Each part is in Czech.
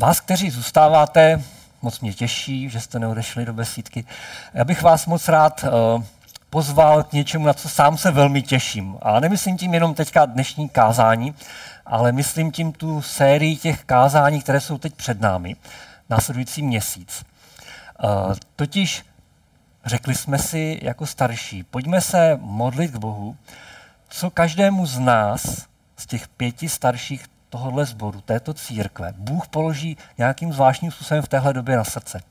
Vás, kteří zůstáváte, moc mě těší, že jste neodešli do besídky. Já bych vás moc rád uh, pozval k něčemu, na co sám se velmi těším. A nemyslím tím jenom teďka dnešní kázání, ale myslím tím tu sérii těch kázání, které jsou teď před námi, následující měsíc. Uh, totiž řekli jsme si jako starší, pojďme se modlit k Bohu, co každému z nás, z těch pěti starších tohohle sboru, této církve, Bůh položí nějakým zvláštním způsobem v téhle době na srdce.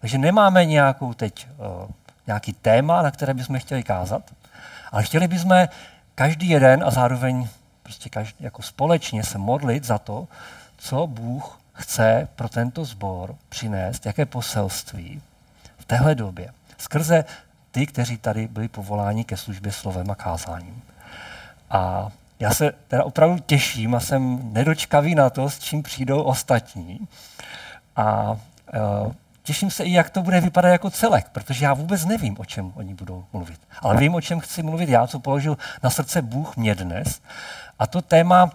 Takže nemáme nějakou teď uh, nějaký téma, na které bychom chtěli kázat, ale chtěli bychom každý jeden a zároveň prostě každý, jako společně se modlit za to, co Bůh chce pro tento sbor přinést, jaké poselství v téhle době. Skrze ty, kteří tady byli povoláni ke službě slovem a kázáním. A já se teda opravdu těším a jsem nedočkavý na to, s čím přijdou ostatní. A uh, těším se i, jak to bude vypadat jako celek, protože já vůbec nevím, o čem oni budou mluvit. Ale vím, o čem chci mluvit já, co položil na srdce Bůh mě dnes. A to téma,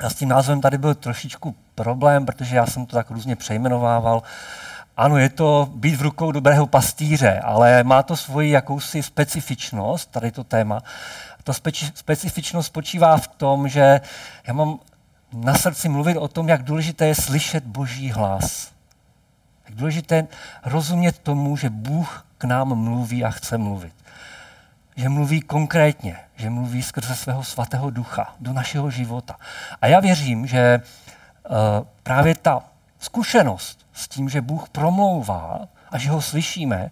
a s tím názvem tady byl trošičku problém, protože já jsem to tak různě přejmenovával. Ano, je to být v rukou dobrého pastýře, ale má to svoji jakousi specifičnost, tady to téma. Ta specifičnost spočívá v tom, že já mám na srdci mluvit o tom, jak důležité je slyšet Boží hlas. Jak důležité je rozumět tomu, že Bůh k nám mluví a chce mluvit. Že mluví konkrétně, že mluví skrze svého svatého ducha do našeho života. A já věřím, že uh, právě ta zkušenost s tím, že Bůh promlouvá a že ho slyšíme,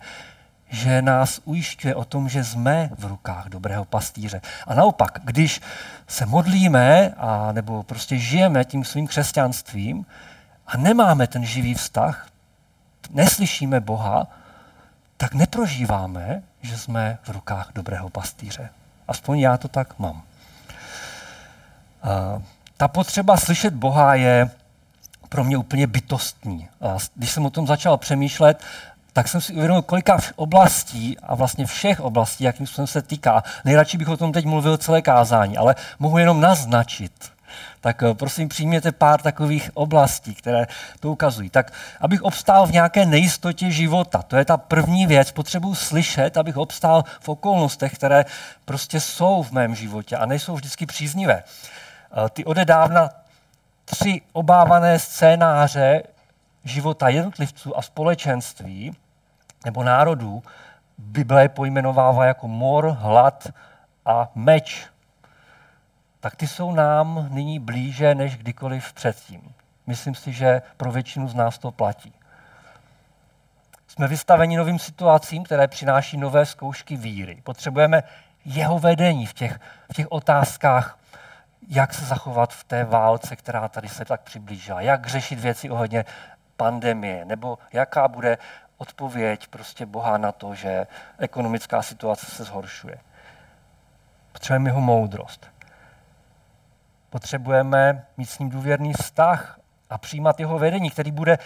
že nás ujišťuje o tom, že jsme v rukách dobrého pastýře. A naopak, když se modlíme a nebo prostě žijeme tím svým křesťanstvím a nemáme ten živý vztah, neslyšíme Boha, tak neprožíváme, že jsme v rukách dobrého pastýře. Aspoň já to tak mám. Ta potřeba slyšet Boha je pro mě úplně bytostní. Když jsem o tom začal přemýšlet, tak jsem si uvědomil, kolika oblastí a vlastně všech oblastí, jakým způsobem se týká. Nejradši bych o tom teď mluvil celé kázání, ale mohu jenom naznačit. Tak eh, prosím, přijměte pár takových oblastí, které to ukazují. Tak abych obstál v nějaké nejistotě života, to je ta první věc, potřebuji slyšet, abych obstál v okolnostech, které prostě jsou v mém životě a nejsou vždycky příznivé. Eh, ty odedávna tři obávané scénáře života jednotlivců a společenství nebo národů Bible pojmenovává jako mor, hlad a meč. Tak ty jsou nám nyní blíže než kdykoliv předtím. Myslím si, že pro většinu z nás to platí. Jsme vystaveni novým situacím, které přináší nové zkoušky víry. Potřebujeme jeho vedení v těch, v těch otázkách, jak se zachovat v té válce, která tady se tak přiblížila, jak řešit věci ohledně pandemie, nebo jaká bude odpověď prostě Boha na to, že ekonomická situace se zhoršuje. Potřebujeme jeho moudrost. Potřebujeme mít s ním důvěrný vztah a přijímat jeho vedení, který bude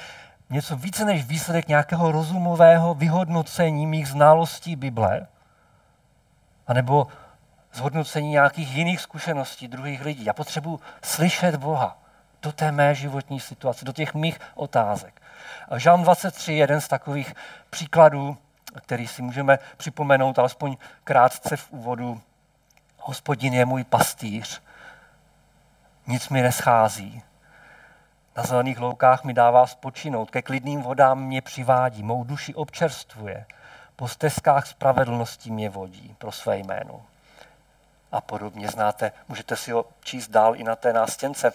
něco více než výsledek nějakého rozumového vyhodnocení mých znalostí Bible, anebo zhodnocení nějakých jiných zkušeností druhých lidí. Já potřebuji slyšet Boha do té mé životní situace, do těch mých otázek. Žán 23 je jeden z takových příkladů, který si můžeme připomenout alespoň krátce v úvodu. Hospodin je můj pastýř, nic mi neschází. Na zelených loukách mi dává spočinout, ke klidným vodám mě přivádí, mou duši občerstvuje, po stezkách spravedlnosti mě vodí pro své jméno. A podobně znáte, můžete si ho číst dál i na té nástěnce.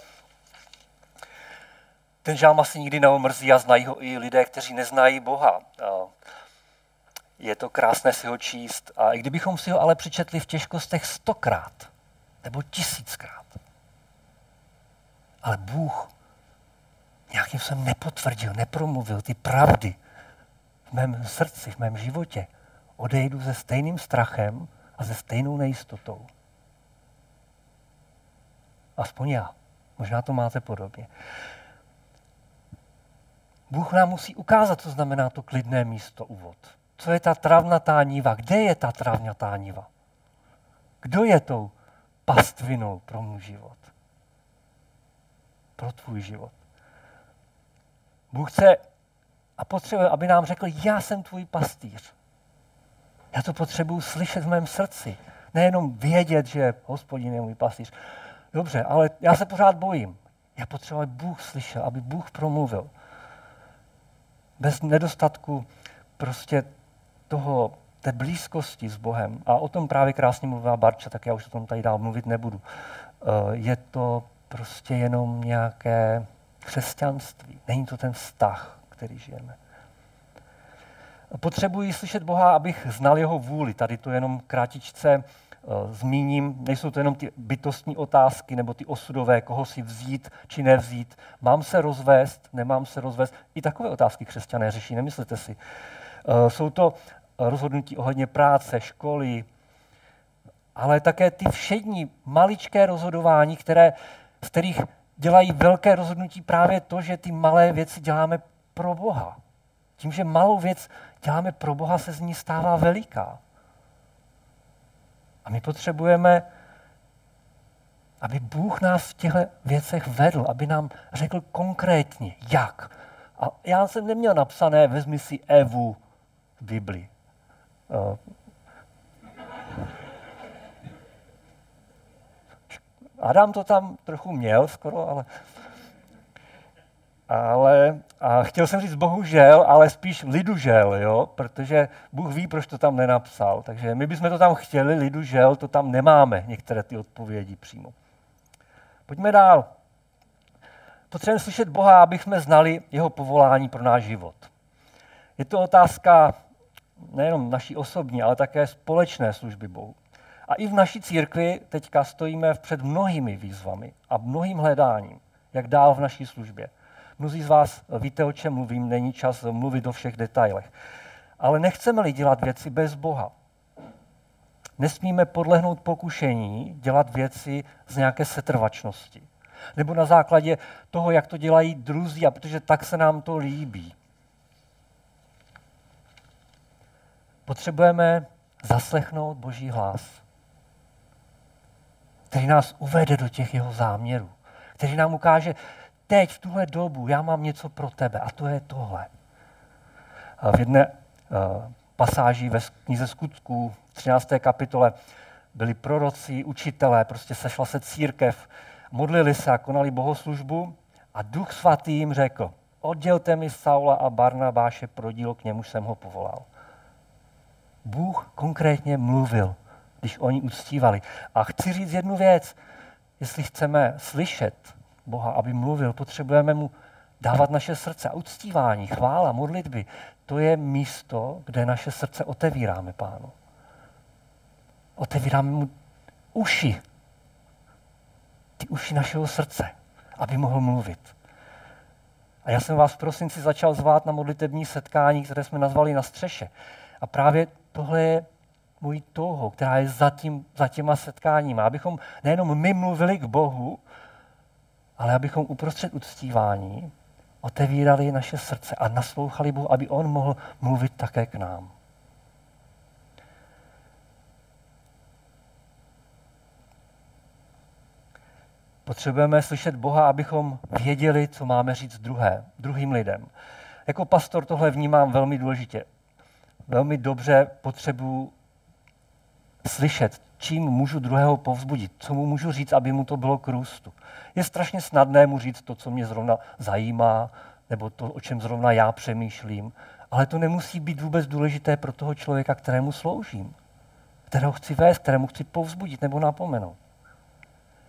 Ten žálm asi nikdy neomrzí a znají ho i lidé, kteří neznají Boha. Je to krásné si ho číst. A i kdybychom si ho ale přečetli v těžkostech stokrát nebo tisíckrát, ale Bůh nějakým jsem nepotvrdil, nepromluvil ty pravdy v mém srdci, v mém životě, odejdu se stejným strachem a se stejnou nejistotou. Aspoň já. Možná to máte podobně. Bůh nám musí ukázat, co znamená to klidné místo úvod. Co je ta travnatá níva? Kde je ta travnatá níva? Kdo je tou pastvinou pro můj život? Pro tvůj život. Bůh chce a potřebuje, aby nám řekl, já jsem tvůj pastýř. Já to potřebuji slyšet v mém srdci. Nejenom vědět, že hospodin je můj pastýř. Dobře, ale já se pořád bojím. Já potřebuji, aby Bůh slyšel, aby Bůh promluvil. Bez nedostatku prostě toho, té blízkosti s Bohem. A o tom právě krásně mluvila Barča, tak já už o tom tady dál mluvit nebudu. Eh, je to prostě jenom nějaké křesťanství. Není to ten vztah, který žijeme. Potřebuji slyšet Boha, abych znal jeho vůli. Tady to jenom krátičce zmíním. Nejsou to jenom ty bytostní otázky nebo ty osudové, koho si vzít či nevzít. Mám se rozvést, nemám se rozvést. I takové otázky křesťané řeší, nemyslíte si. Uh, jsou to rozhodnutí ohledně práce, školy, ale také ty všední maličké rozhodování, které, z kterých dělají velké rozhodnutí právě to, že ty malé věci děláme pro Boha. Tím, že malou věc děláme pro Boha, se z ní stává veliká. A my potřebujeme, aby Bůh nás v těchto věcech vedl, aby nám řekl konkrétně, jak. A já jsem neměl napsané, vezmi si Evu v Bibli. Eh, Adam to tam trochu měl skoro, ale ale a chtěl jsem říct bohužel, ale spíš lidužel, jo? protože Bůh ví, proč to tam nenapsal. Takže my bychom to tam chtěli, lidužel, to tam nemáme, některé ty odpovědi přímo. Pojďme dál. Potřebujeme slyšet Boha, abychom znali jeho povolání pro náš život. Je to otázka nejenom naší osobní, ale také společné služby Bohu. A i v naší církvi teďka stojíme před mnohými výzvami a mnohým hledáním, jak dál v naší službě. Mnozí z vás víte, o čem mluvím, není čas mluvit o všech detailech. Ale nechceme-li dělat věci bez Boha. Nesmíme podlehnout pokušení dělat věci z nějaké setrvačnosti. Nebo na základě toho, jak to dělají druzí, a protože tak se nám to líbí. Potřebujeme zaslechnout Boží hlas, který nás uvede do těch jeho záměrů, který nám ukáže, teď, v tuhle dobu, já mám něco pro tebe a to je tohle. V jedné pasáži ve knize skutků v 13. kapitole byli proroci, učitelé, prostě sešla se církev, modlili se a konali bohoslužbu a duch svatý jim řekl, oddělte mi Saula a Barnabáše pro dílo, k němu jsem ho povolal. Bůh konkrétně mluvil, když oni uctívali. A chci říct jednu věc, jestli chceme slyšet Boha, aby mluvil, potřebujeme mu dávat naše srdce a uctívání, chvála, modlitby. To je místo, kde naše srdce otevíráme pánu. Otevíráme mu uši, ty uši našeho srdce, aby mohl mluvit. A já jsem vás v prosinci začal zvát na modlitební setkání, které jsme nazvali na střeše. A právě tohle je můj touho, která je za, tím, za těma setkáníma. Abychom nejenom my mluvili k Bohu, ale abychom uprostřed uctívání otevírali naše srdce a naslouchali Bohu, aby On mohl mluvit také k nám. Potřebujeme slyšet Boha, abychom věděli, co máme říct druhé, druhým lidem. Jako pastor tohle vnímám velmi důležitě. Velmi dobře potřebuji slyšet, čím můžu druhého povzbudit, co mu můžu říct, aby mu to bylo k růstu. Je strašně snadné mu říct to, co mě zrovna zajímá, nebo to, o čem zrovna já přemýšlím, ale to nemusí být vůbec důležité pro toho člověka, kterému sloužím, kterého chci vést, kterému chci povzbudit nebo napomenout.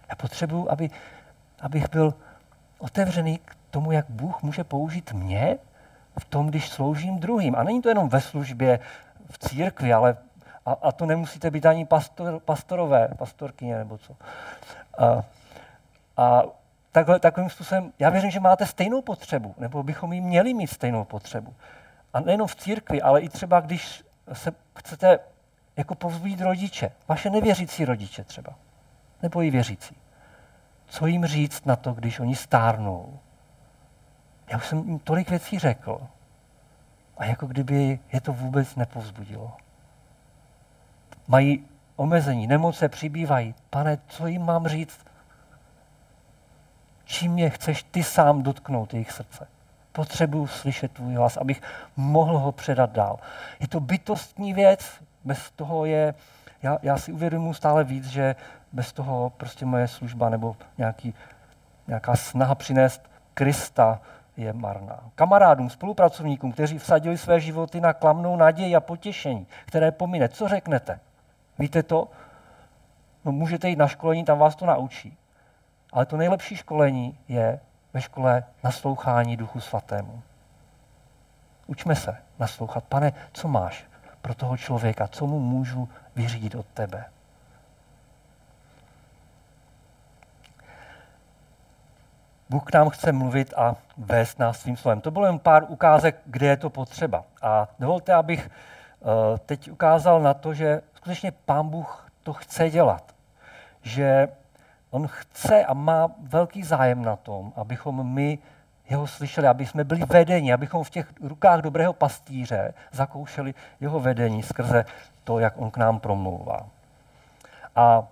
Já potřebuji, aby, abych byl otevřený k tomu, jak Bůh může použít mě v tom, když sloužím druhým. A není to jenom ve službě v církvi, ale a, a to nemusíte být ani pastor, pastorové, pastorkyně nebo co. A, a takhle, takovým způsobem, já věřím, že máte stejnou potřebu, nebo bychom ji měli mít stejnou potřebu. A nejenom v církvi, ale i třeba, když se chcete jako povzbudit rodiče, vaše nevěřící rodiče třeba, nebo i věřící. Co jim říct na to, když oni stárnou? Já už jsem jim tolik věcí řekl. A jako kdyby je to vůbec nepovzbudilo mají omezení, nemoce přibývají. Pane, co jim mám říct? Čím je chceš ty sám dotknout jejich srdce? potřebuju slyšet tvůj hlas, abych mohl ho předat dál. Je to bytostní věc, bez toho je, já, já si uvědomuji stále víc, že bez toho prostě moje služba nebo nějaký, nějaká snaha přinést Krista je marná. Kamarádům, spolupracovníkům, kteří vsadili své životy na klamnou naději a potěšení, které pomine, co řeknete? Víte to? No můžete jít na školení, tam vás to naučí. Ale to nejlepší školení je ve škole naslouchání Duchu Svatému. Učme se naslouchat. Pane, co máš pro toho člověka? Co mu můžu vyřídit od tebe? Bůh k nám chce mluvit a vést nás svým slovem. To bylo jen pár ukázek, kde je to potřeba. A dovolte, abych eh, teď ukázal na to, že skutečně Pán Bůh to chce dělat. Že on chce a má velký zájem na tom, abychom my jeho slyšeli, aby jsme byli vedeni, abychom v těch rukách dobrého pastýře zakoušeli jeho vedení skrze to, jak on k nám promlouvá. A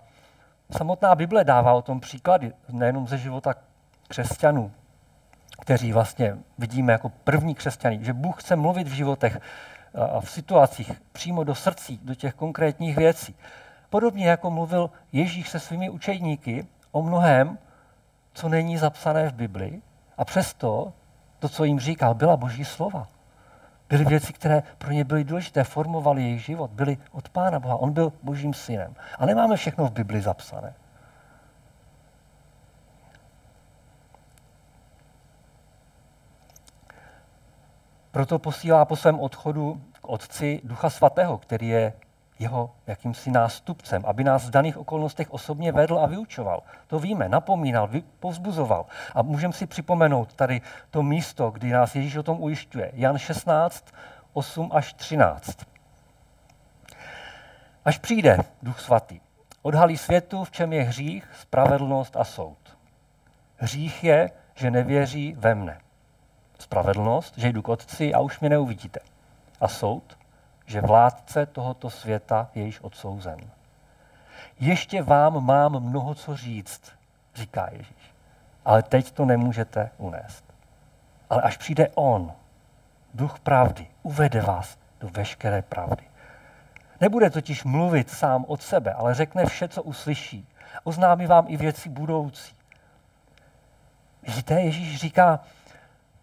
samotná Bible dává o tom příklady, nejenom ze života křesťanů, kteří vlastně vidíme jako první křesťaní, že Bůh chce mluvit v životech a v situacích přímo do srdcí, do těch konkrétních věcí. Podobně jako mluvil Ježíš se svými učedníky o mnohem, co není zapsané v Bibli, a přesto to, co jim říkal, byla boží slova. Byly věci, které pro ně byly důležité, formovaly jejich život, byly od Pána Boha. On byl božím synem. A nemáme všechno v Bibli zapsané. Proto posílá po svém odchodu k Otci Ducha Svatého, který je jeho jakýmsi nástupcem, aby nás v daných okolnostech osobně vedl a vyučoval. To víme, napomínal, povzbuzoval. A můžeme si připomenout tady to místo, kdy nás Ježíš o tom ujišťuje. Jan 16, 8 až 13. Až přijde Duch Svatý, odhalí světu, v čem je hřích, spravedlnost a soud. Hřích je, že nevěří ve mne. Spravedlnost, že jdu k otci a už mě neuvidíte. A soud, že vládce tohoto světa je již odsouzen. Ještě vám mám mnoho co říct, říká Ježíš. Ale teď to nemůžete unést. Ale až přijde On, duch pravdy, uvede vás do veškeré pravdy. Nebude totiž mluvit sám od sebe, ale řekne vše, co uslyší. Oznámí vám i věci budoucí. Vidíte, Ježíš říká,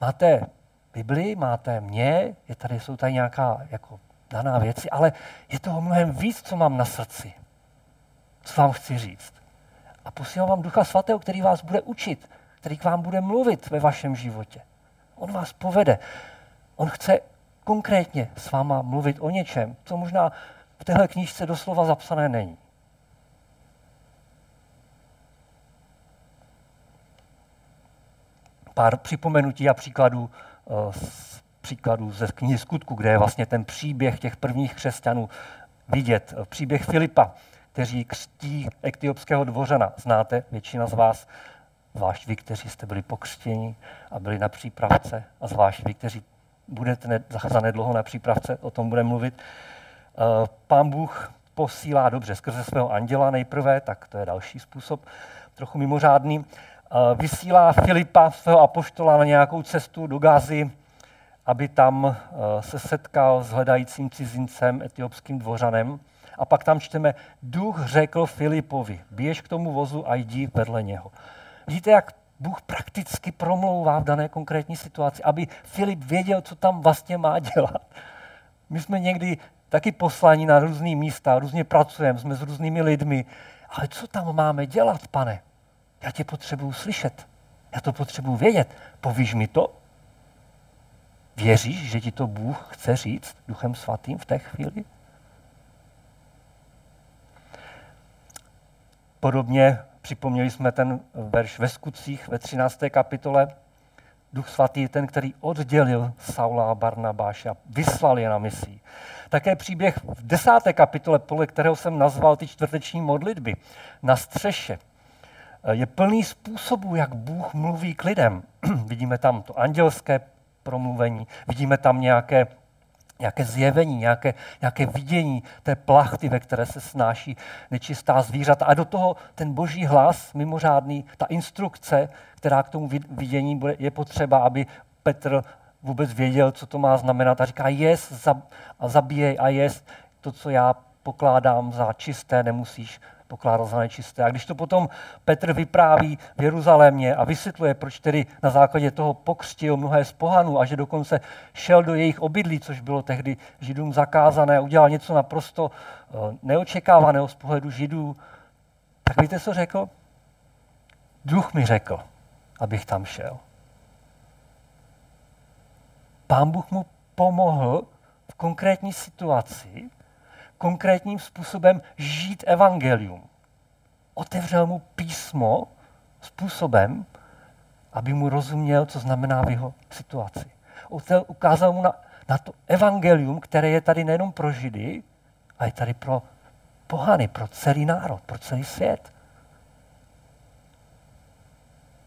máte Bibli, máte mě, je tady, jsou tady nějaká jako daná věci, ale je toho mnohem víc, co mám na srdci, co vám chci říct. A posílám vám Ducha Svatého, který vás bude učit, který k vám bude mluvit ve vašem životě. On vás povede. On chce konkrétně s váma mluvit o něčem, co možná v téhle knížce doslova zapsané není. Pár připomenutí a příkladů z eh, příkladů ze knihy Skutku, kde je vlastně ten příběh těch prvních křesťanů vidět. Příběh Filipa, kteří křtí etiopského dvořana. Znáte většina z vás, zvlášť vy, kteří jste byli pokřtěni a byli na přípravce, a zvlášť vy, kteří budete za nedlouho na přípravce, o tom budeme mluvit. Eh, pán Bůh posílá dobře skrze svého anděla nejprve, tak to je další způsob, trochu mimořádný. Eh, vysílá Filipa, svého apoštola, na nějakou cestu do Gázy, aby tam eh, se setkal s hledajícím cizincem, etiopským dvořanem. A pak tam čteme, duch řekl Filipovi, běž k tomu vozu a jdi vedle něho. Vidíte, jak Bůh prakticky promlouvá v dané konkrétní situaci, aby Filip věděl, co tam vlastně má dělat. My jsme někdy taky poslani na různé místa, různě pracujeme, jsme s různými lidmi, ale co tam máme dělat, pane? Já tě potřebuju slyšet. Já to potřebuju vědět. Povíš mi to? Věříš, že ti to Bůh chce říct Duchem Svatým v té chvíli? Podobně připomněli jsme ten verš ve skutcích ve 13. kapitole. Duch Svatý je ten, který oddělil Saula a Barnabáše a vyslal je na misí. Také příběh v desáté kapitole, podle kterého jsem nazval ty čtvrteční modlitby, na střeše, je plný způsobů, jak Bůh mluví k lidem. Vidíme tam to andělské promluvení, vidíme tam nějaké, nějaké zjevení, nějaké, nějaké vidění té plachty, ve které se snáší nečistá zvířata. A do toho ten boží hlas, mimořádný, ta instrukce, která k tomu vidění bude, je potřeba, aby Petr vůbec věděl, co to má znamenat a říká, jest zabíjej a jest to, co já pokládám za čisté, nemusíš pokládat za nečisté. A když to potom Petr vypráví v Jeruzalémě a vysvětluje, proč tedy na základě toho pokřtil mnohé z pohanů a že dokonce šel do jejich obydlí, což bylo tehdy židům zakázané, udělal něco naprosto eh, neočekávaného z pohledu židů, tak víte, co řekl? Duch mi řekl, abych tam šel. Pán Bůh mu pomohl v konkrétní situaci, konkrétním způsobem žít evangelium. Otevřel mu písmo způsobem, aby mu rozuměl, co znamená v jeho situaci. Ukázal mu na, na to evangelium, které je tady nejenom pro Židy, ale je tady pro pohany, pro celý národ, pro celý svět.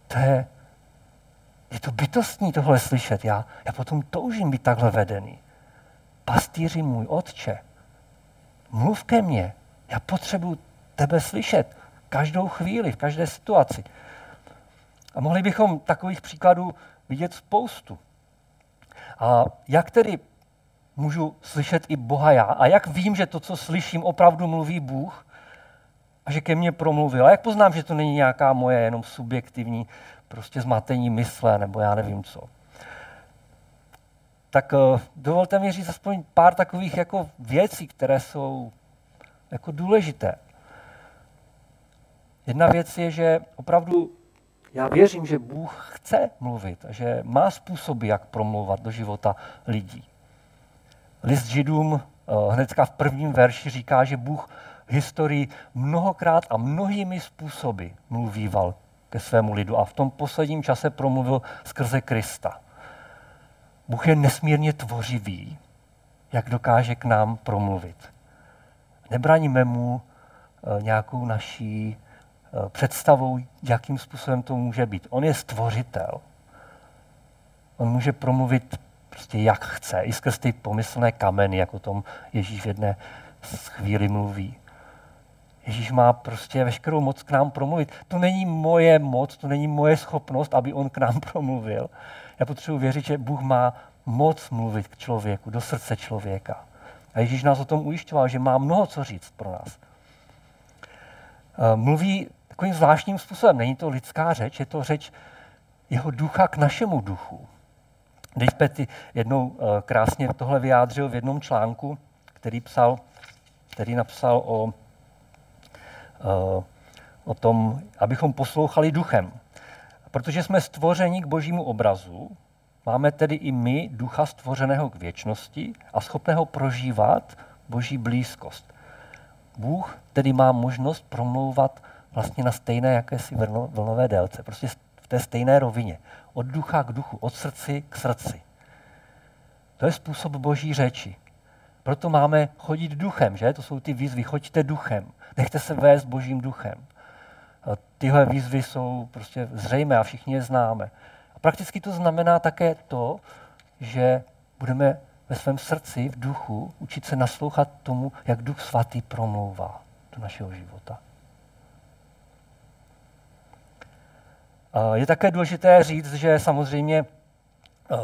To je, je to bytostní tohle slyšet. Já, já potom toužím být takhle vedený. Pastýři můj otče, mluv ke mně. Já potřebuji tebe slyšet každou chvíli, v každé situaci. A mohli bychom takových příkladů vidět spoustu. A jak tedy můžu slyšet i Boha já? A jak vím, že to, co slyším, opravdu mluví Bůh? A že ke mně promluvil? A jak poznám, že to není nějaká moje jenom subjektivní prostě zmatení mysle, nebo já nevím co? Tak uh, dovolte mi říct aspoň pár takových jako věcí, které jsou jako důležité. Jedna věc je, že opravdu já věřím, že Bůh chce mluvit že má způsoby, jak promluvat do života lidí. List Židům uh, hnedka v prvním verši říká, že Bůh v historii mnohokrát a mnohými způsoby mluvíval ke svému lidu a v tom posledním čase promluvil skrze Krista. Bůh je nesmírně tvořivý, jak dokáže k nám promluvit. Nebraníme mu eh, nějakou naší eh, představou, jakým způsobem to může být. On je stvořitel. On může promluvit prostě jak chce, i skrz ty pomyslné kameny, jak o tom Ježíš v jedné chvíli mluví. Ježíš má prostě veškerou moc k nám promluvit. To není moje moc, to není moje schopnost, aby on k nám promluvil. Já potřebuji věřit, že Bůh má moc mluvit k člověku, do srdce člověka. A Ježíš nás o tom ujišťoval, že má mnoho co říct pro nás. Eh, mluví takovým zvláštním způsobem. Není to lidská řeč, je to řeč jeho ducha k našemu duchu. Dave Petty jednou eh, krásně tohle vyjádřil v jednom článku, který, psal, který napsal o, eh, o tom, abychom poslouchali duchem. Protože jsme stvořeni k božímu obrazu, máme tedy i my ducha stvořeného k věčnosti a schopného prožívat boží blízkost. Bůh tedy má možnost promlouvat vlastně na stejné jakési vlnové délce, prostě v té stejné rovině. Od ducha k duchu, od srdci k srdci. To je způsob boží řeči. Proto máme chodit duchem, že? To jsou ty výzvy. Choďte duchem. Nechte se vést božím duchem. Tyhle výzvy jsou prostě zřejmé a všichni je známe. A prakticky to znamená také to, že budeme ve svém srdci, v duchu, učit se naslouchat tomu, jak Duch Svatý promlouvá do našeho života. Je také důležité říct, že samozřejmě eh,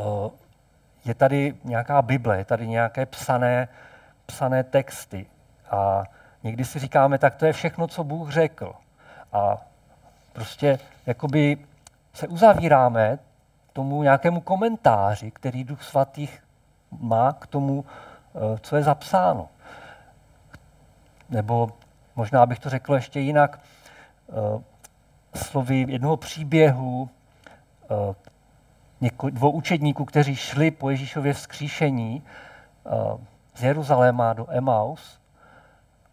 je tady nějaká Bible, je tady nějaké psané, psané texty. A někdy si říkáme, tak to je všechno, co Bůh řekl. A prostě jakoby se uzavíráme tomu nějakému komentáři, který Duch Svatý má k tomu, eh, co je zapsáno. Nebo možná bych to řekl ještě jinak, eh, slovy jednoho příběhu eh, dvou učedníků, kteří šli po Ježíšově vzkříšení z Jeruzaléma do Emaus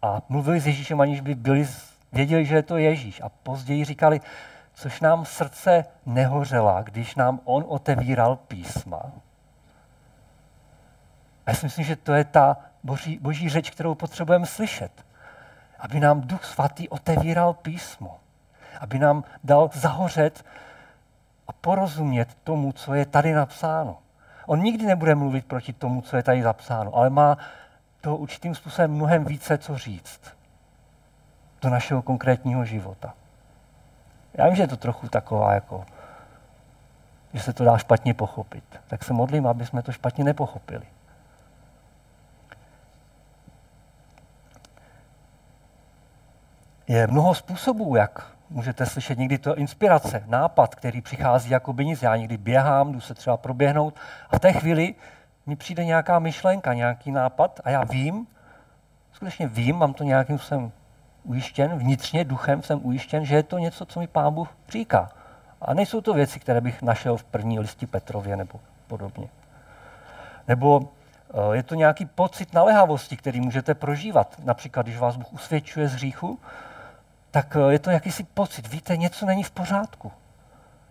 a mluvili s Ježíšem, aniž by byli, věděli, že je to Ježíš. A později říkali, což nám srdce nehořela, když nám on otevíral písma. A já si myslím, že to je ta boží, boží řeč, kterou potřebujeme slyšet. Aby nám Duch Svatý otevíral písmo. Aby nám dal zahořet a porozumět tomu, co je tady napsáno. On nikdy nebude mluvit proti tomu, co je tady zapsáno, ale má toho určitým způsobem mnohem více co říct do našeho konkrétního života. Já vím, že je to trochu taková jako že se to dá špatně pochopit. Tak se modlím, aby jsme to špatně nepochopili. Je mnoho způsobů, jak můžete slyšet někdy to inspirace, nápad, který přichází jako by nic. Já někdy běhám, jdu se třeba proběhnout a v té chvíli mi přijde nějaká myšlenka, nějaký nápad a já vím, skutečně vím, mám to nějakým jsem ujištěn, vnitřně duchem jsem ujištěn, že je to něco, co mi Pán Bůh říká. A nejsou to věci, které bych našel v první listi Petrově nebo podobně. Nebo eh, je to nějaký pocit naléhavosti, který můžete prožívat. Například, když vás Bůh usvědčuje z hříchu, tak eh, je to jakýsi pocit, víte, něco není v pořádku.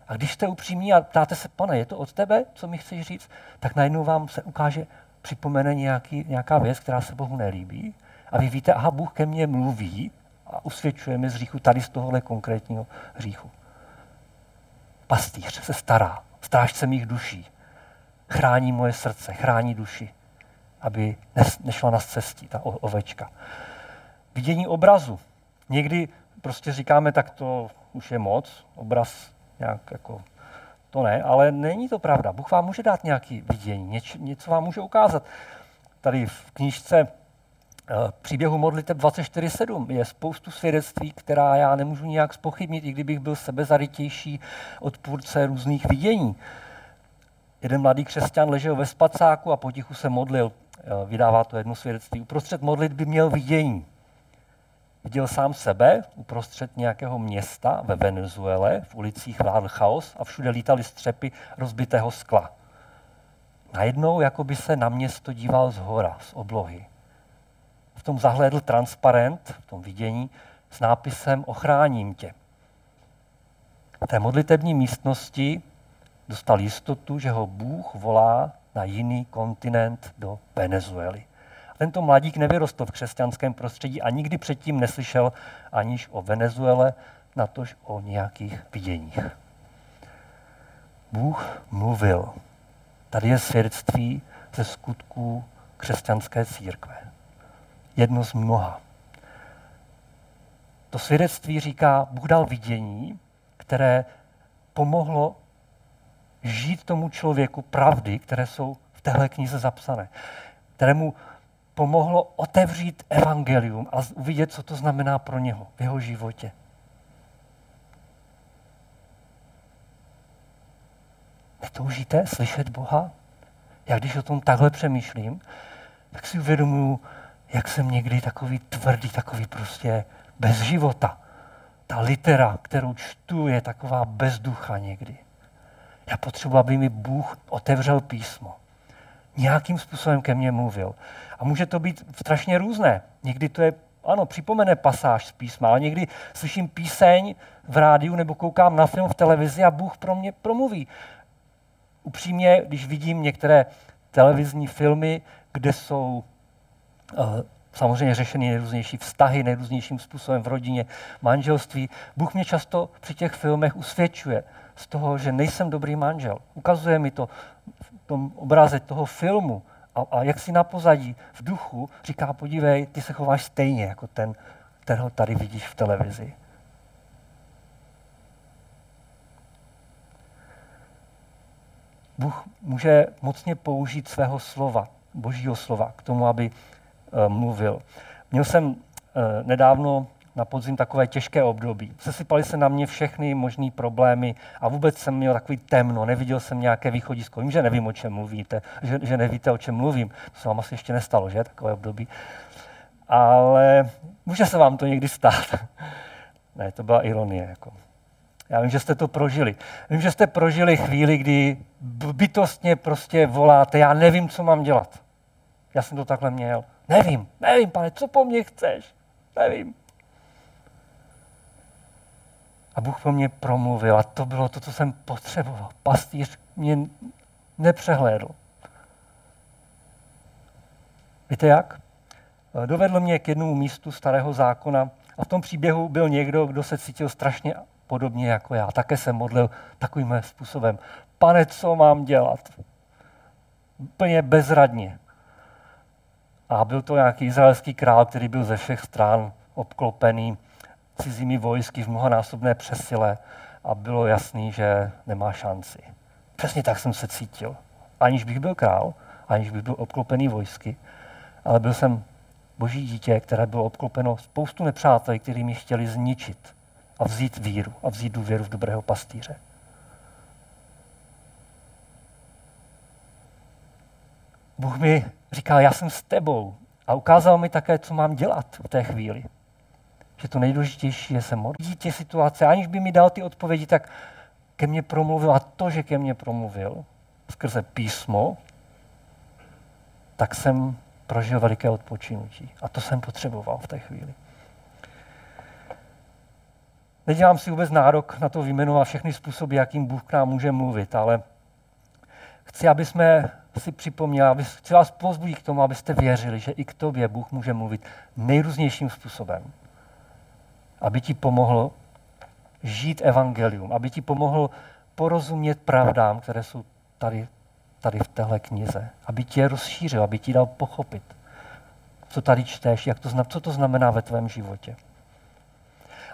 A když jste upřímní a ptáte se, pane, je to od tebe, co mi chceš říct, tak najednou vám se ukáže, připomene nějaký, nějaká věc, která se Bohu nelíbí. A vy víte, aha, Bůh ke mně mluví a usvědčuje mi z hříchu tady z tohohle konkrétního hříchu. Pastýř se stará, strážce mých duší, chrání moje srdce, chrání duši, aby nešla na cestí ta ovečka. Vidění obrazu. Někdy prostě říkáme, tak to už je moc, obraz nějak jako, to ne, ale není to pravda. Bůh vám může dát nějaký vidění, něč, něco vám může ukázat. Tady v knížce příběhu modliteb 24.7 je spoustu svědectví, která já nemůžu nijak spochybnit, i kdybych byl sebezarytější odpůrce různých vidění. Jeden mladý křesťan ležel ve spacáku a potichu se modlil. Eh, vydává to jedno svědectví. Uprostřed modlitby měl vidění. Viděl sám sebe uprostřed nějakého města ve Venezuele, v ulicích vládl chaos a všude lítaly střepy rozbitého skla. Najednou jako by se na město díval z hora, z oblohy. Tom zahlédl transparent, v tom vidění, s nápisem Ochráním tě. V té modlitební místnosti dostal jistotu, že ho Bůh volá na jiný kontinent do Venezuely. Tento mladík nevyrostl v křesťanském prostředí a nikdy předtím neslyšel aniž o Venezuele, natož o nějakých viděních. Bůh mluvil. Tady je svědectví ze skutků křesťanské církve. Jedno z mnoha. To svědectví říká, Bůh dal vidění, které pomohlo žít tomu člověku pravdy, které jsou v téhle knize zapsané, kterému pomohlo otevřít evangelium a uvidět, co to znamená pro něho v jeho životě. Netoužíte slyšet Boha? Já když o tom takhle přemýšlím, tak si uvědomuji, jak jsem někdy takový tvrdý, takový prostě bez života. Ta litera, kterou čtu, je taková bezducha někdy. Já potřebuji, aby mi Bůh otevřel písmo nějakým způsobem ke mně mluvil. A může to být strašně různé. Někdy to je, ano, připomene pasáž z písma, ale někdy slyším píseň v rádiu nebo koukám na film v televizi a Bůh pro mě promluví. Upřímně, když vidím některé televizní filmy, kde jsou samozřejmě řešeny nejrůznější vztahy, nejrůznějším způsobem v rodině, manželství. Bůh mě často při těch filmech usvědčuje z toho, že nejsem dobrý manžel. Ukazuje mi to tom obraze toho filmu a, a jak si na pozadí v duchu říká, podívej, ty se chováš stejně jako ten, kterého tady vidíš v televizi. Bůh může mocně použít svého slova, božího slova, k tomu, aby mluvil. Měl jsem uh, nedávno na podzim takové těžké období. Sesypaly se na mě všechny možné problémy a vůbec jsem měl takový temno, neviděl jsem nějaké východisko. Vím, že nevím, o čem mluvíte, že, že nevíte, o čem mluvím. To se vám asi ještě nestalo, že, takové období. Ale může se vám to někdy stát. ne, to byla ironie. Jako. Já vím, že jste to prožili. Vím, že jste prožili chvíli, kdy bytostně prostě voláte, já nevím, co mám dělat. Já jsem to takhle měl. Nevím, nevím, pane, co po mně chceš? Nevím. A Bůh po mně promluvil a to bylo to, co jsem potřeboval. Pastýř mě nepřehlédl. Víte jak? Dovedl mě k jednomu místu starého zákona a v tom příběhu byl někdo, kdo se cítil strašně podobně jako já. Také se modlil takovým způsobem. Pane, co mám dělat? Úplně bezradně. A byl to nějaký izraelský král, který byl ze všech stran obklopený cizími vojsky v mnohanásobné přesile a bylo jasný, že nemá šanci. Přesně tak jsem se cítil. Aniž bych byl král, aniž bych byl obklopený vojsky, ale byl jsem boží dítě, které bylo obklopeno spoustu nepřátel, kteří mi chtěli zničit a vzít víru a vzít důvěru v dobrého pastýře. Bůh mi říká, já jsem s tebou a ukázal mi také, co mám dělat v té chvíli. Že to nejdůležitější je se modlit. Dítě situace, aniž by mi dal ty odpovědi, tak ke mně promluvil a to, že ke mně promluvil skrze písmo, tak jsem prožil veliké odpočinutí. A to jsem potřeboval v té chvíli. Nedělám si vůbec nárok na to vyjmenovat všechny způsoby, jakým Bůh k nám může mluvit, ale chci, aby jsme si připomněli, aby, chci vás pozbudit k tomu, abyste věřili, že i k tobě Bůh může mluvit nejrůznějším způsobem. Aby ti pomohl žít evangelium, aby ti pomohl porozumět pravdám, které jsou tady, tady v téhle knize, aby tě rozšířil, aby ti dal pochopit, co tady čteš, jak to, co to znamená ve tvém životě.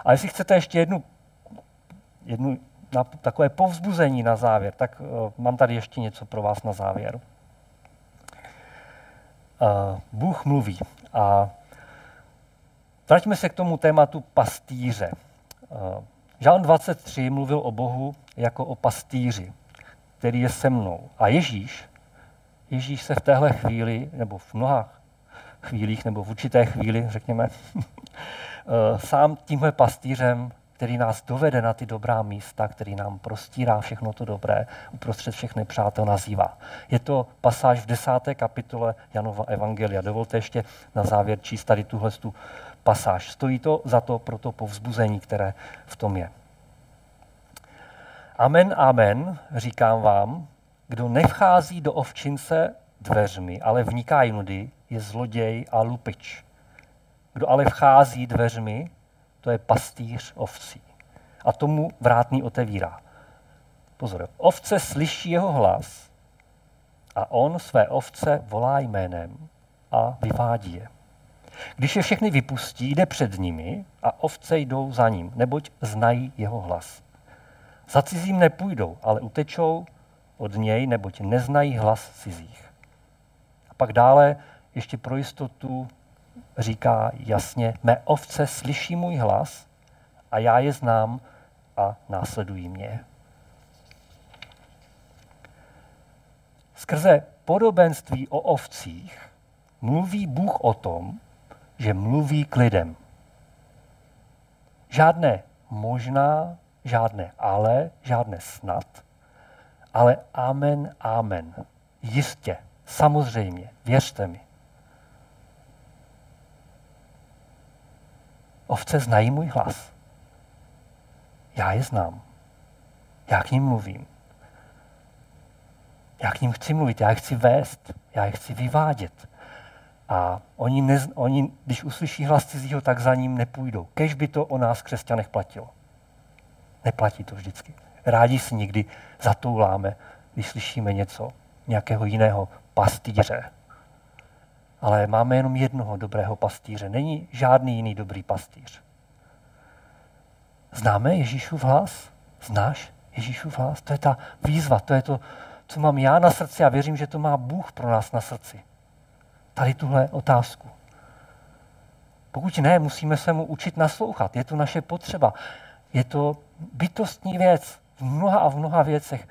A jestli chcete ještě jednu, jednu na takové povzbuzení na závěr, tak uh, mám tady ještě něco pro vás na závěr. Uh, Bůh mluví a vraťme se k tomu tématu pastýře. Uh, Žalm 23 mluvil o Bohu jako o pastýři, který je se mnou. A Ježíš, Ježíš se v téhle chvíli, nebo v mnoha chvílích, nebo v určité chvíli, řekněme, sám tímhle pastýřem který nás dovede na ty dobrá místa, který nám prostírá všechno to dobré, uprostřed všech nepřátel nazývá. Je to pasáž v desáté kapitole Janova Evangelia. Dovolte ještě na závěr číst tady tuhle tu pasáž. Stojí to za to pro to povzbuzení, které v tom je. Amen, amen, říkám vám, kdo nevchází do ovčince dveřmi, ale vniká jinudy, je zloděj a lupič. Kdo ale vchází dveřmi, to je pastýř ovcí. A tomu vrátný otevírá. Pozor, ovce slyší jeho hlas a on své ovce volá jménem a vyvádí je. Když je všechny vypustí, jde před nimi a ovce jdou za ním, neboť znají jeho hlas. Za cizím nepůjdou, ale utečou od něj, neboť neznají hlas cizích. A pak dále ještě pro jistotu říká jasně, mé ovce slyší můj hlas a já je znám a následují mě. Skrze podobenství o ovcích mluví Bůh o tom, že mluví k lidem. Žádné možná, žádné ale, žádné snad, ale amen, amen. Jistě, samozřejmě, věřte mi. Ovce znají můj hlas. Já je znám. Já k ním mluvím. Já k ním chci mluvit, já je chci vést, já je chci vyvádět. A oni, nez, oni, když uslyší hlas cizího, tak za ním nepůjdou. Kež by to o nás, křesťanech, platilo. Neplatí to vždycky. Rádi si někdy zatouláme, když slyšíme něco, nějakého jiného pastýře, ale máme jenom jednoho dobrého pastýře. Není žádný jiný dobrý pastýř. Známe Ježíšův hlas? Znáš Ježíšův hlas? To je ta výzva, to je to, co mám já na srdci a věřím, že to má Bůh pro nás na srdci. Tady tuhle otázku. Pokud ne, musíme se mu učit naslouchat. Je to naše potřeba. Je to bytostní věc v mnoha a v mnoha věcech.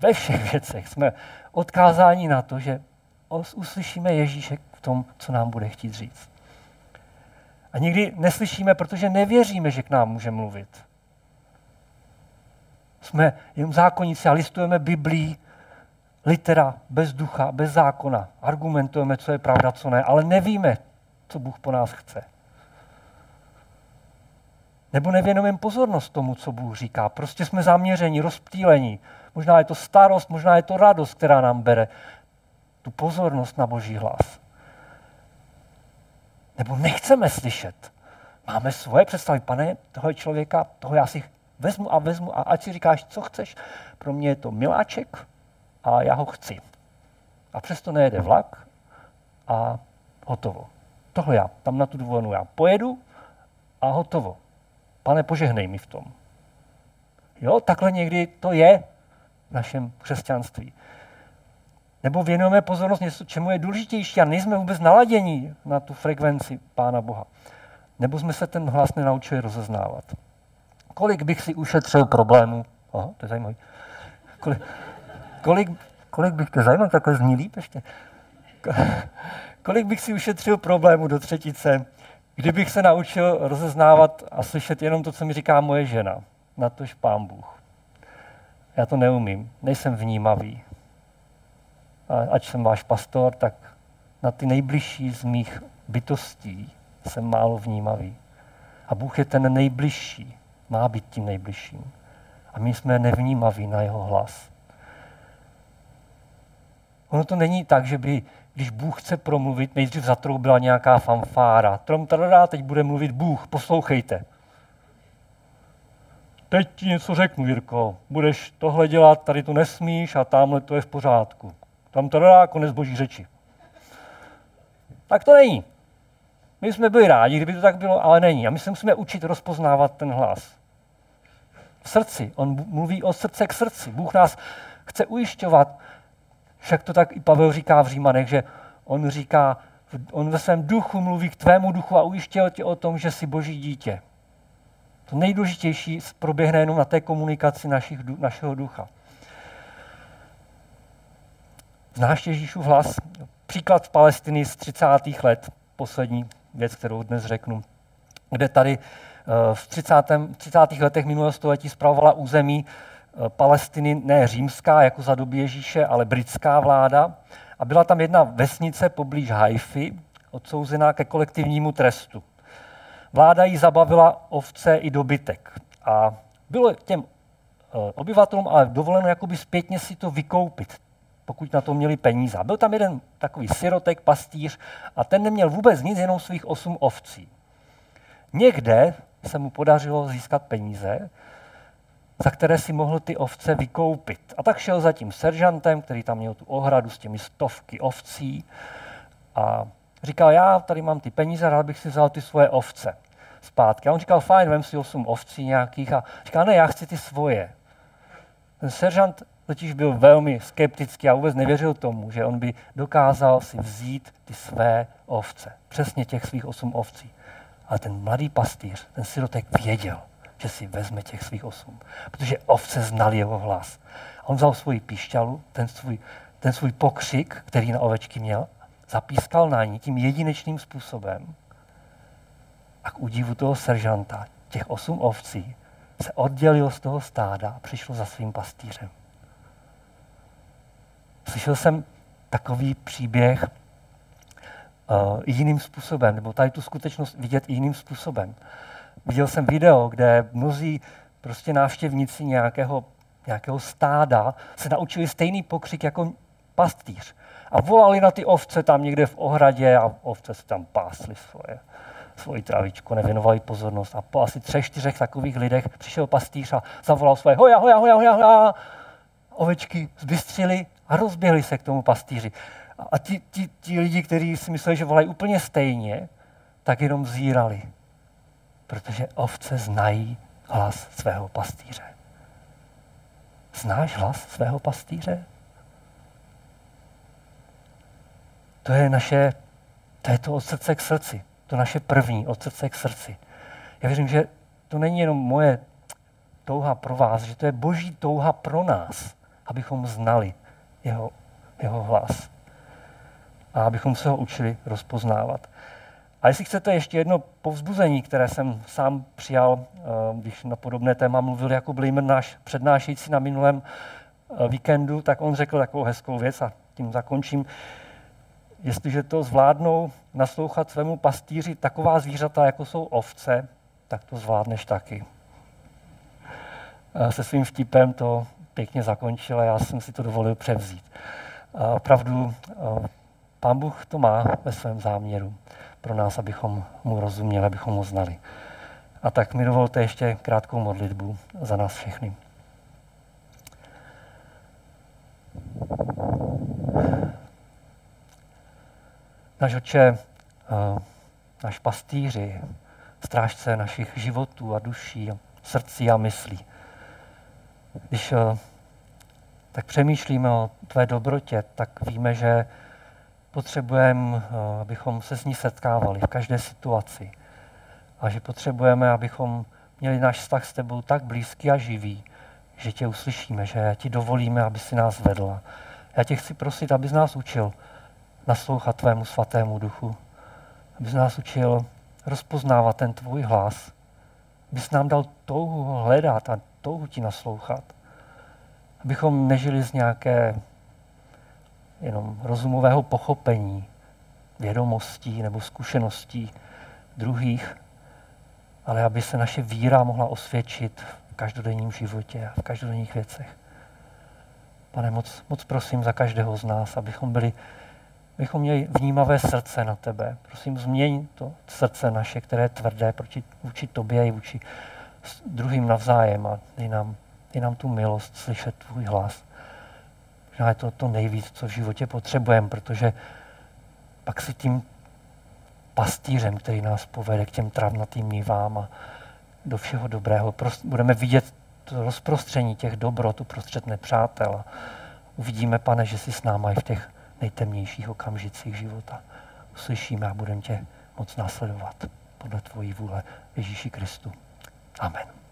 Ve všech věcech jsme odkázáni na to, že uslyšíme Ježíše v tom, co nám bude chtít říct. A někdy neslyšíme, protože nevěříme, že k nám může mluvit. Jsme jenom zákonníci a listujeme Biblii, litera, bez ducha, bez zákona. Argumentujeme, co je pravda, co ne, ale nevíme, co Bůh po nás chce. Nebo nevěnujeme pozornost tomu, co Bůh říká. Prostě jsme zaměření, rozptýlení. Možná je to starost, možná je to radost, která nám bere tu pozornost na Boží hlas. Nebo nechceme slyšet. Máme svoje představy. Pane, toho člověka, toho já si vezmu a vezmu a ať si říkáš, co chceš. Pro mě je to miláček a já ho chci. A přesto nejede vlak a hotovo. Tohle já, tam na tu dovolenou já pojedu a hotovo. Pane, požehnej mi v tom. Jo, takhle někdy to je. v našem křesťanství. Nebo věnujeme pozornost něco, čemu je důležitější a nejsme vůbec naladění na tu frekvenci Pána Boha. Nebo jsme se ten hlas nenaučili rozeznávat. Kolik bych si ušetřil problémů? Aha, to je zajímavé. Kolik, kolik, kolik bych, to zajímavé, takhle zní líp ještě. Kolik bych si ušetřil problémů do třetice, kdybych se naučil rozeznávat a slyšet jenom to, co mi říká moje žena. Na tož pán Bůh. Já to neumím, nejsem vnímavý. A ať jsem váš pastor, tak na ty nejbližší z mých bytostí jsem málo vnímavý. A Bůh je ten nejbližší, má být tím nejbližším. A my jsme nevnímaví na jeho hlas. Ono to není tak, že by, když Bůh chce promluvit, nejdřív zatroubila nějaká fanfára. Trom, tradá, teď bude mluvit Bůh, poslouchejte. Teď ti něco řeknu, Jirko. Budeš tohle dělat, tady to nesmíš a tamhle to je v pořádku. Tam tradá, konec boží řeči. Tak to není. My jsme byli rádi, kdyby to tak bylo, ale není. A my se musíme učit rozpoznávat ten hlas. V srdci. On mluví o srdce k srdci. Bůh nás chce ujišťovat, však to tak i Pavel říká v Římanech, že on říká, on ve svém duchu mluví k tvému duchu a ujišťuje tě o tom, že jsi boží dítě. To nejdůležitější proběhne jenom na té komunikaci našich, našeho ducha. Znáš Ježíšův hlas? Příklad v Palestiny z 30. let, poslední věc, kterou dnes řeknu, kde tady eh, v 30. 30. letech minulého století zpravovala území eh, Palestiny ne římská, jako za doby Ježíše, ale britská vláda. A byla tam jedna vesnice poblíž Haify, odsouzená ke kolektivnímu trestu. Vláda jí zabavila ovce i dobytek. A bylo těm eh, obyvatelům ale dovoleno jakoby zpětně si to vykoupit, pokud na to měli peníze. Byl tam jeden takový sirotek, pastýř a ten neměl vůbec nic, jenom svých osm ovcí. Někde se mu podařilo získat peníze, za které si mohl ty ovce vykoupit. A tak šel za tím seržantem, který tam měl tu ohradu s těmi stovky ovcí a říkal, já tady mám ty peníze, rád bych si vzal ty svoje ovce zpátky. A on říkal, fajn, vem si osm ovcí nějakých a říkal, ne, já chci ty svoje. Ten seržant totiž byl velmi skeptický a vůbec nevěřil tomu, že on by dokázal si vzít ty své ovce. Přesně těch svých osm ovcí. Ale ten mladý pastýř, ten sirotek věděl, že si vezme těch svých osm. Protože ovce znali jeho hlas. A on vzal svoji píšťalu, ten svůj, ten svůj pokřik, který na ovečky měl, zapískal na ní tím jedinečným způsobem. A k údivu toho seržanta, těch osm ovcí, se oddělilo z toho stáda a přišlo za svým pastýřem. Slyšel jsem takový příběh uh, jiným způsobem, nebo tady tu skutečnost vidět jiným způsobem. Viděl jsem video, kde mnozí prostě návštěvníci nějakého, nějakého stáda se naučili stejný pokřik jako pastýř. A volali na ty ovce tam někde v ohradě a ovce se tam pásly svoje, svoji travičku, nevěnovali pozornost. A po asi třech, čtyřech takových lidech přišel pastýř a zavolal svoje hoja, hoja, hoja, hoja, hoja. Ovečky zbystřili a rozběhli se k tomu pastýři. A ti, ti, ti lidi, kteří si mysleli, že volají úplně stejně, tak jenom zírali. Protože ovce znají hlas svého pastýře. Znáš hlas svého pastýře? To je naše, to je to od srdce k srdci. To naše první, od srdce k srdci. Já věřím, že to není jenom moje touha pro vás, že to je boží touha pro nás, abychom znali jeho, jeho hlas. A abychom se ho učili rozpoznávat. A jestli chcete ještě jedno povzbuzení, které jsem sám přijal, eh, když na podobné téma mluvil jako Blimer, náš přednášející na minulém eh, víkendu, tak on řekl takovou hezkou věc a tím zakončím. Jestliže to zvládnou naslouchat svému pastýři taková zvířata, jako jsou ovce, tak to zvládneš taky. Se svým vtipem to pěkně zakončil a já jsem si to dovolil převzít. A opravdu Pán Bůh to má ve svém záměru pro nás, abychom mu rozuměli, abychom mu znali. A tak mi dovolte ještě krátkou modlitbu za nás všechny. Náš oče, náš pastýři, strážce našich životů a duší, srdcí a myslí. Když tak přemýšlíme o tvé dobrotě, tak víme, že potřebujeme, eh, abychom se s ní setkávali v každé situaci. A že potřebujeme, abychom měli náš vztah s tebou tak blízký a živý, že tě uslyšíme, že ti dovolíme, aby si nás vedla. Já tě chci prosit, abys nás učil naslouchat tvému svatému duchu, abys nás učil rozpoznávat ten tvůj hlas, abys nám dal touhu hledat a touhu ti naslouchat. Abychom nežili z nějaké jenom rozumového pochopení, vědomostí nebo zkušeností druhých, ale aby se naše víra mohla osvědčit v každodenním životě a v každodenních věcech. Pane, moc, moc prosím za každého z nás, abychom byli, abychom měli vnímavé srdce na tebe. Prosím, změň to srdce naše, které je tvrdé proti, vůči tobě i vůči druhým navzájem a dej nám, dej nám tu milost slyšet tvůj hlas. Možná je to to nejvíc, co v životě potřebujeme, protože pak si tím pastýřem, který nás povede k těm travnatým nivám a do všeho dobrého. Budeme vidět to rozprostření těch dobrot uprostřed nepřátel a uvidíme, pane, že jsi s náma i v těch nejtemnějších okamžicích života. Uslyšíme a budeme tě moc následovat podle tvojí vůle Ježíši Kristu. Amen.